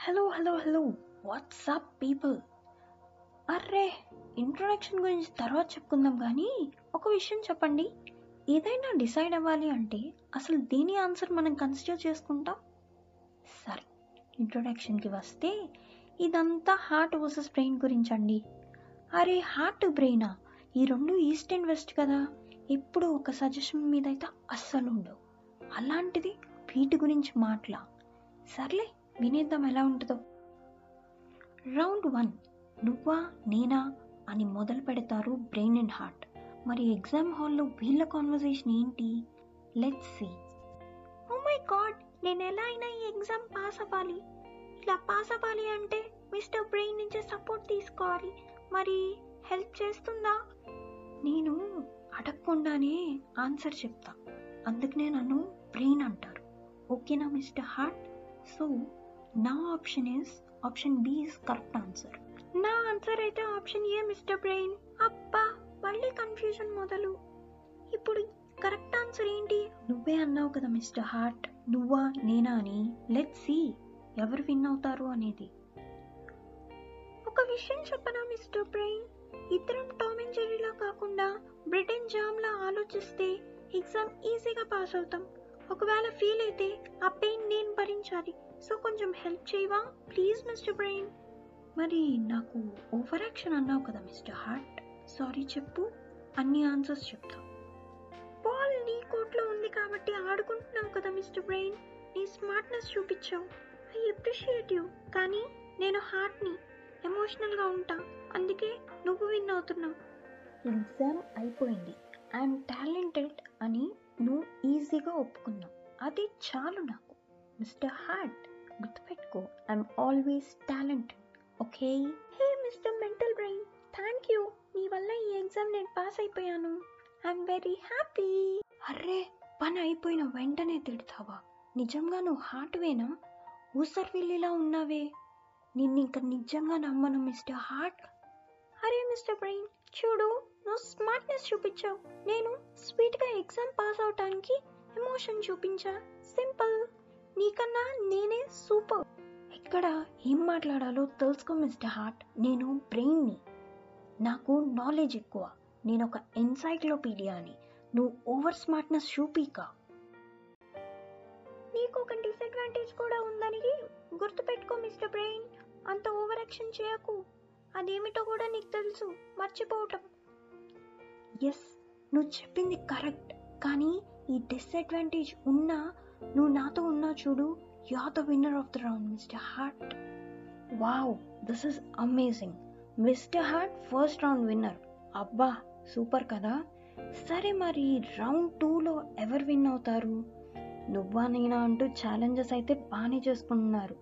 Hello hello hello WhatsApp people array introduction గురించి తర్వాత చెప్పుకుందాం కానీ ఒక విషయం చెప్పండి. ఏదైనా డిసైడ్ అవ్వాలి అంటే అసలు దేని ఆన్సర్ మనం కన్సిడర్ చేసుకుంటాం? సరే ఇంట్రొడక్షన్కి వస్తే ఇదంతా హార్ట్ వర్సెస్ బ్రెయిన్ గురించి అండి అరే హార్ట్ బ్రెయినా ఈ రెండు ఈస్ట్ అండ్ వెస్ట్ కదా? ఎప్పుడు ఒక సజెషన్ మీద అయితే అస్సలు ఉండవు అలాంటిది వీటి గురించి మాట్లా. సర్లే వినేద్దాం ఎలా ఉంటుందో. రౌండ్ వన్ నువ్వా నేనా అని మొదలు పెడతారు బ్రెయిన్ అండ్ హార్ట్. మరి ఎగ్జామ్ హాల్లో వీళ్ళ కాన్వర్జేషన్ ఏంటి? Let's see oh my god నేను ఎలా అయినా ఈ ఎగ్జామ్ పాస్ అవ్వాలి. ఇలా పాస్ అవ్వాలి అంటే మిస్టర్ బ్రెయిన్ నుంచి సపోర్ట్ తీసుకోవాలి. మరి హెల్ప్ చేస్తుందా? నేను అడగకుండానే ఆన్సర్ చెప్తా. అందుకనే నన్ను బ్రెయిన్ అంటారు. ఓకేనా మిస్టర్ హార్ట్? సో నా option is option B is correct answer నా ఆన్సర్ అయితే ఆప్షన్ ఏ మిస్టర్ బ్రెయిన్ అబ్బా మళ్ళీ కన్ఫ్యూజన్ మొదలు. ఇప్పుడు కరెక్ట్ ఆన్సర్ ఏంటి? నువ్వే అన్నావు కదా మిస్టర్ హార్ట్ నువ్వా నేనా అని. లెట్ సి ఎవరు విన్ అవుతారు అనేది. ఒక విషయం చెప్పనా మిస్టర్ బ్రెయిన్ ఇద్దరం టామ్ అండ్ జెర్రీలా కాకుండా బ్రెడ్ అండ్ జామ్లా ఆలోచిస్తే ఎగ్జామ్ ఈజీగా పాస్ అవుతాం. ఒకవేళ ఫీల్ అయితే ఆ పెయిన్ చేయాలి సో కొంచెం హెల్ప్ చేయవా? ప్లీజ్ మిస్టర్ బ్రెయిన్ మరి నాకు ఓవర్ యాక్షన్ అన్నావు కదా మిస్టర్ హార్ట్ సారీ చెప్పు. అన్ని ఆన్సర్స్ చెప్తా. బాల్ నీ కోట్లో ఉంది కాబట్టి ఆడుకుంటున్నావు కదా మిస్టర్ బ్రెయిన్ నీ స్మార్ట్నెస్ చూపించావు. ఐ అప్రిషియేట్ యూ కానీ నేను హార్ట్ని ఎమోషనల్గా ఉంటా. అందుకే నువ్వు విన్ అవుతున్నావు. ఎగ్జామ్ అయిపోయింది. ఐఎమ్ టాలెంటెడ్ అని నువ్వు ఈజీగా ఒప్పుకున్నావు. అది చాలు నాకు మిస్టర్ హార్ట్ గుర్తుపెట్టుకో I'm always talent okay? Hey mister mental brain thank you. నీ వల్ల ఈ ఎగ్జామ్ నేను పాస్ అయిపోయాను. I'm very happy. అర్రే పని అయిపోయిన వెంటనే తిడతావా? నిజంగా నువ్వు హార్ట్వేనా ఊసర్విల్లిలా ఉన్నావే. నిన్ను ఇంకా నిజంగా నమ్మను మిస్టర్ హార్ట్. అరే మిస్టర్ బ్రెయిన్ చూడు నువ్వు స్మార్ట్నెస్ చూపించావు. నేను స్వీట్గా ఎగ్జామ్ పాస్ అవటానికి ఎమోషన్ చూపించా. సింపుల్. నీకన్నా నేనే సూపర్. ఎక్కడ ఏం మాట్లాడాలో తెలుసుకో మిస్టర్ హార్ట్. నేను బ్రెయిన్ని. నాకు నాలెడ్జ్ ఎక్కువ. నేను ఒక ఎన్సైక్లోపీడియాని నువ్వు ఓవర్ స్మార్ట్నెస్ చూపీక నీకు ఒక డిసడ్వాంటేజ్ కూడా ఉందని గుర్తుపెట్టుకో మిస్టర్ బ్రెయిన్. అంత ఓవర్ యాక్షన్ చేయకు. అదేమిటో కూడా నీకు తెలుసు. మర్చిపోవటం. ఎస్ నువ్వు చెప్పింది కరెక్ట్. కానీ ఈ డిసడ్వాంటేజ్ ఉన్నా నువ్వు నాతో ఉన్నా చూడు you are the winner of the round mister heart wow this is amazing mister heart first round winner అబ్బా సూపర్ కదా. సరే మరి రౌండ్ టూలో ఎవరు విన్ అవుతారు? నువ్వా నేనా అంటూ ఛాలెంజెస్ అయితే బాగానే చేసుకుంటున్నారు.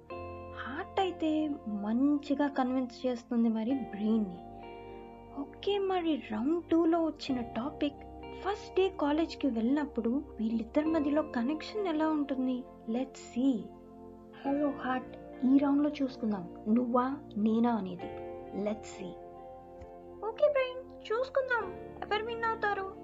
హార్ట్ అయితే మంచిగా కన్విన్స్ చేస్తుంది మరి బ్రెయిన్ని ఓకే మరి రౌండ్ టూలో వచ్చిన టాపిక్ ఫస్ట్ డే కాలేజ్కి వెళ్ళినప్పుడు వీళ్ళిద్దరి మధ్యలో కనెక్షన్ ఎలా ఉంటుంది? లెట్ సి హలో హార్ట్ ఈ రౌండ్లో చూసుకుందాం. నువ్వా నేనా అనేది. లెట్ సి ఓకే బ్రెయిన్ చూసుకుందాం. ఎవరు విన్ అవుతారు?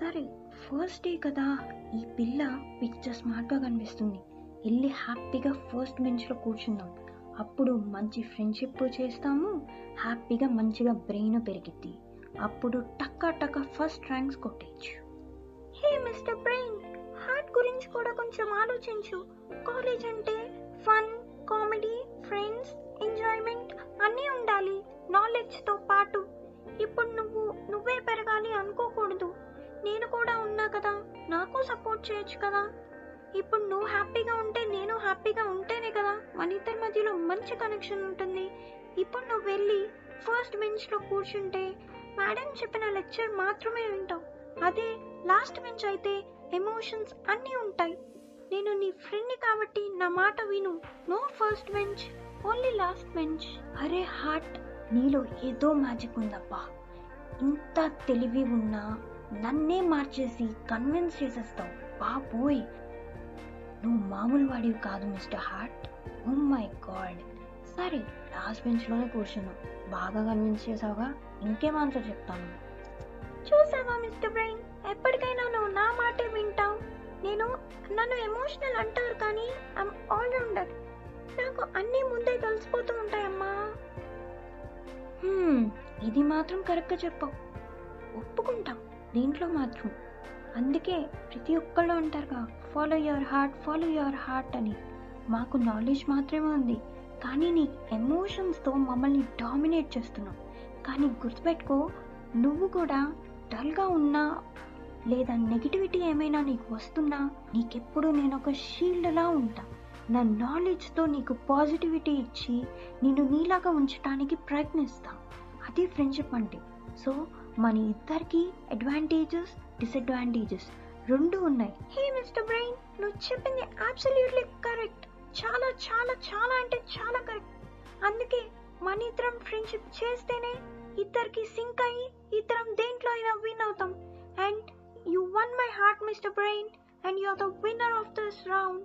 సరే ఫస్ట్ డే కదా. ఈ పిల్ల పిక్చర్ స్మార్ట్గా కనిపిస్తుంది. వెళ్ళి హ్యాపీగా ఫస్ట్ బెంచ్లో కూర్చుందాం. అప్పుడు మంచి ఫ్రెండ్షిప్ చేస్తాము. హ్యాపీగా మంచిగా బ్రెయిన్ పెరిగిద్ది. అప్పుడు టక్క టక్క ఫస్ట్ ర్యాంక్స్ కొట్టేయచ్చు. హే మిస్టర్ బ్రెయిన్ హార్ట్ గురించి కూడా కొంచెం ఆలోచించు. కాలేజ్ అంటే ఫన్ కామెడీ ఫ్రెండ్స్ ఎంజాయ్మెంట్ అన్నీ ఉండాలి నాలెడ్జ్తో పాటు. ఇప్పుడు నువ్వు నువ్వే పెరగాలి అనుకోకూడదు. నేను కూడా ఉన్నా కదా నాకు సపోర్ట్ చేయొచ్చు కదా. ఇప్పుడు నువ్వు హ్యాపీగా ఉంటే నేను హ్యాపీగా ఉంటేనే కదా మన ఇద్దరి మధ్యలో మంచి కనెక్షన్ ఉంటుంది. ఇప్పుడు నువ్వు వెళ్ళి ఫస్ట్ బెంచ్లో కూర్చుంటే మేడం చెప్పిన లెక్చర్ మాత్రమే వింటావు అదే లాస్ట్ బెంచ్ అయితే ఎమోషన్స్ అన్నీ ఉంటాయి. నేను నీ ఫ్రెండ్ని కాబట్టి నా మాట విను. No first bench only last bench. అరే హార్ట్ నీలో ఏదో మ్యాజిక్ ఉందబ్బా. ఇంత తెలివి ఉన్నా నన్నే మార్చేసి కన్విన్స్ చేసేస్తావు. బాబోయ్. నువ్వు మామూలు వాడివి కాదు mister heart oh my god. సరే లాస్ట్ బెంచ్లోనే కూర్చున్నావు బాగా కన్విన్స్ చేసావుగా? ఇంకేం ఆన్సర్ చెప్తాను. చూసావా మిస్టర్ బ్రెయిన్? ఎప్పటికైనా నువ్వు నా మాటే వింటావు. నేను నన్ను ఎమోషనల్ అంటారు కానీ ఐమ్ ఆల్రౌండర్. నాకు అన్నీ ముందే తెలిసిపోతూ ఉంటాయమ్మా. ఇది మాత్రం కరెక్ట్గా చెప్పావు. ఒప్పుకుంటాం దీంట్లో మాత్రం. అందుకే ప్రతి ఒక్కళ్ళు అంటారుగా follow your heart follow your heart అని. మాకు నాలెడ్జ్ మాత్రమే ఉంది. కానీ నీ ఎమోషన్స్తో మమ్మల్ని డామినేట్ చేస్తున్నావు. కానీ గుర్తుపెట్టుకో నువ్వు కూడా డల్గా ఉన్నా లేదా నెగిటివిటీ ఏమైనా నీకు వస్తున్నా నీకెప్పుడు నేను ఒక షీల్డ్లా ఉంటా. నా నాలెడ్జ్తో నీకు పాజిటివిటీ ఇచ్చి నిన్ను నీలాగా ఉంచడానికి ప్రయత్నిస్తా. అది ఫ్రెండ్షిప్ అంటే. సో మన ఇద్దరికి అడ్వాంటేజెస్ డిసడ్వాంటేజెస్ రెండు ఉన్నాయి. హే మిస్టర్ బ్రెయిన్ నువ్వు చెప్పింది అబ్సల్యూట్లీ కరెక్ట్ చాలా చాలా చాలా అంటే చాలా కరెక్ట్. అందుకే మన ఇద్దరం ఫ్రెండ్షిప్ చేస్తేనే ఇద్దరికి సింక్ అయ్యి ఇద్దరం దేంట్లో అయినా విన్ అవుతాం. And you won my heart mister brain and you are the winner of this round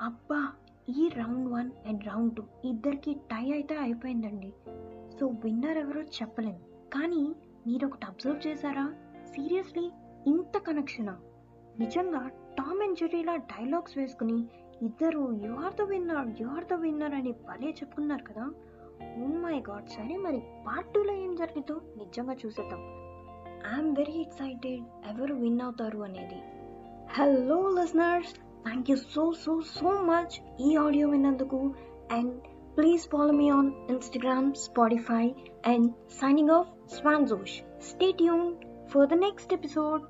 అబ్బా ఈ round one and round two ఇద్దరికి టై అయితే అయిపోయిందండి. సో విన్నర్ ఎవరో చెప్పలేం. కానీ మీరు ఒకటి అబ్జర్వ్ చేశారా? సీరియస్లీ ఇంత కనెక్షనా నిజంగా టామ్ అండ్ జెర్రీలా డైలాగ్స్ వేసుకుని ఇద్దరు you are the winner you are the winner అని భలే చెప్పుకున్నారు కదా. ఓ మై గాడ్ సరే మరి పార్ట్ టూలో ఏం జరిగిందో నిజంగా చూసేద్దాం. ఐఎమ్ వెరీ ఎక్సైటెడ్ ఎవరు విన్ అవుతారు అనేది. Hello listeners thank you so so so much ఈ ఆడియో విన్నందుకు. And please follow me on Instagram Spotify and signing off స్వాన్జోష్ stay tune for the next episode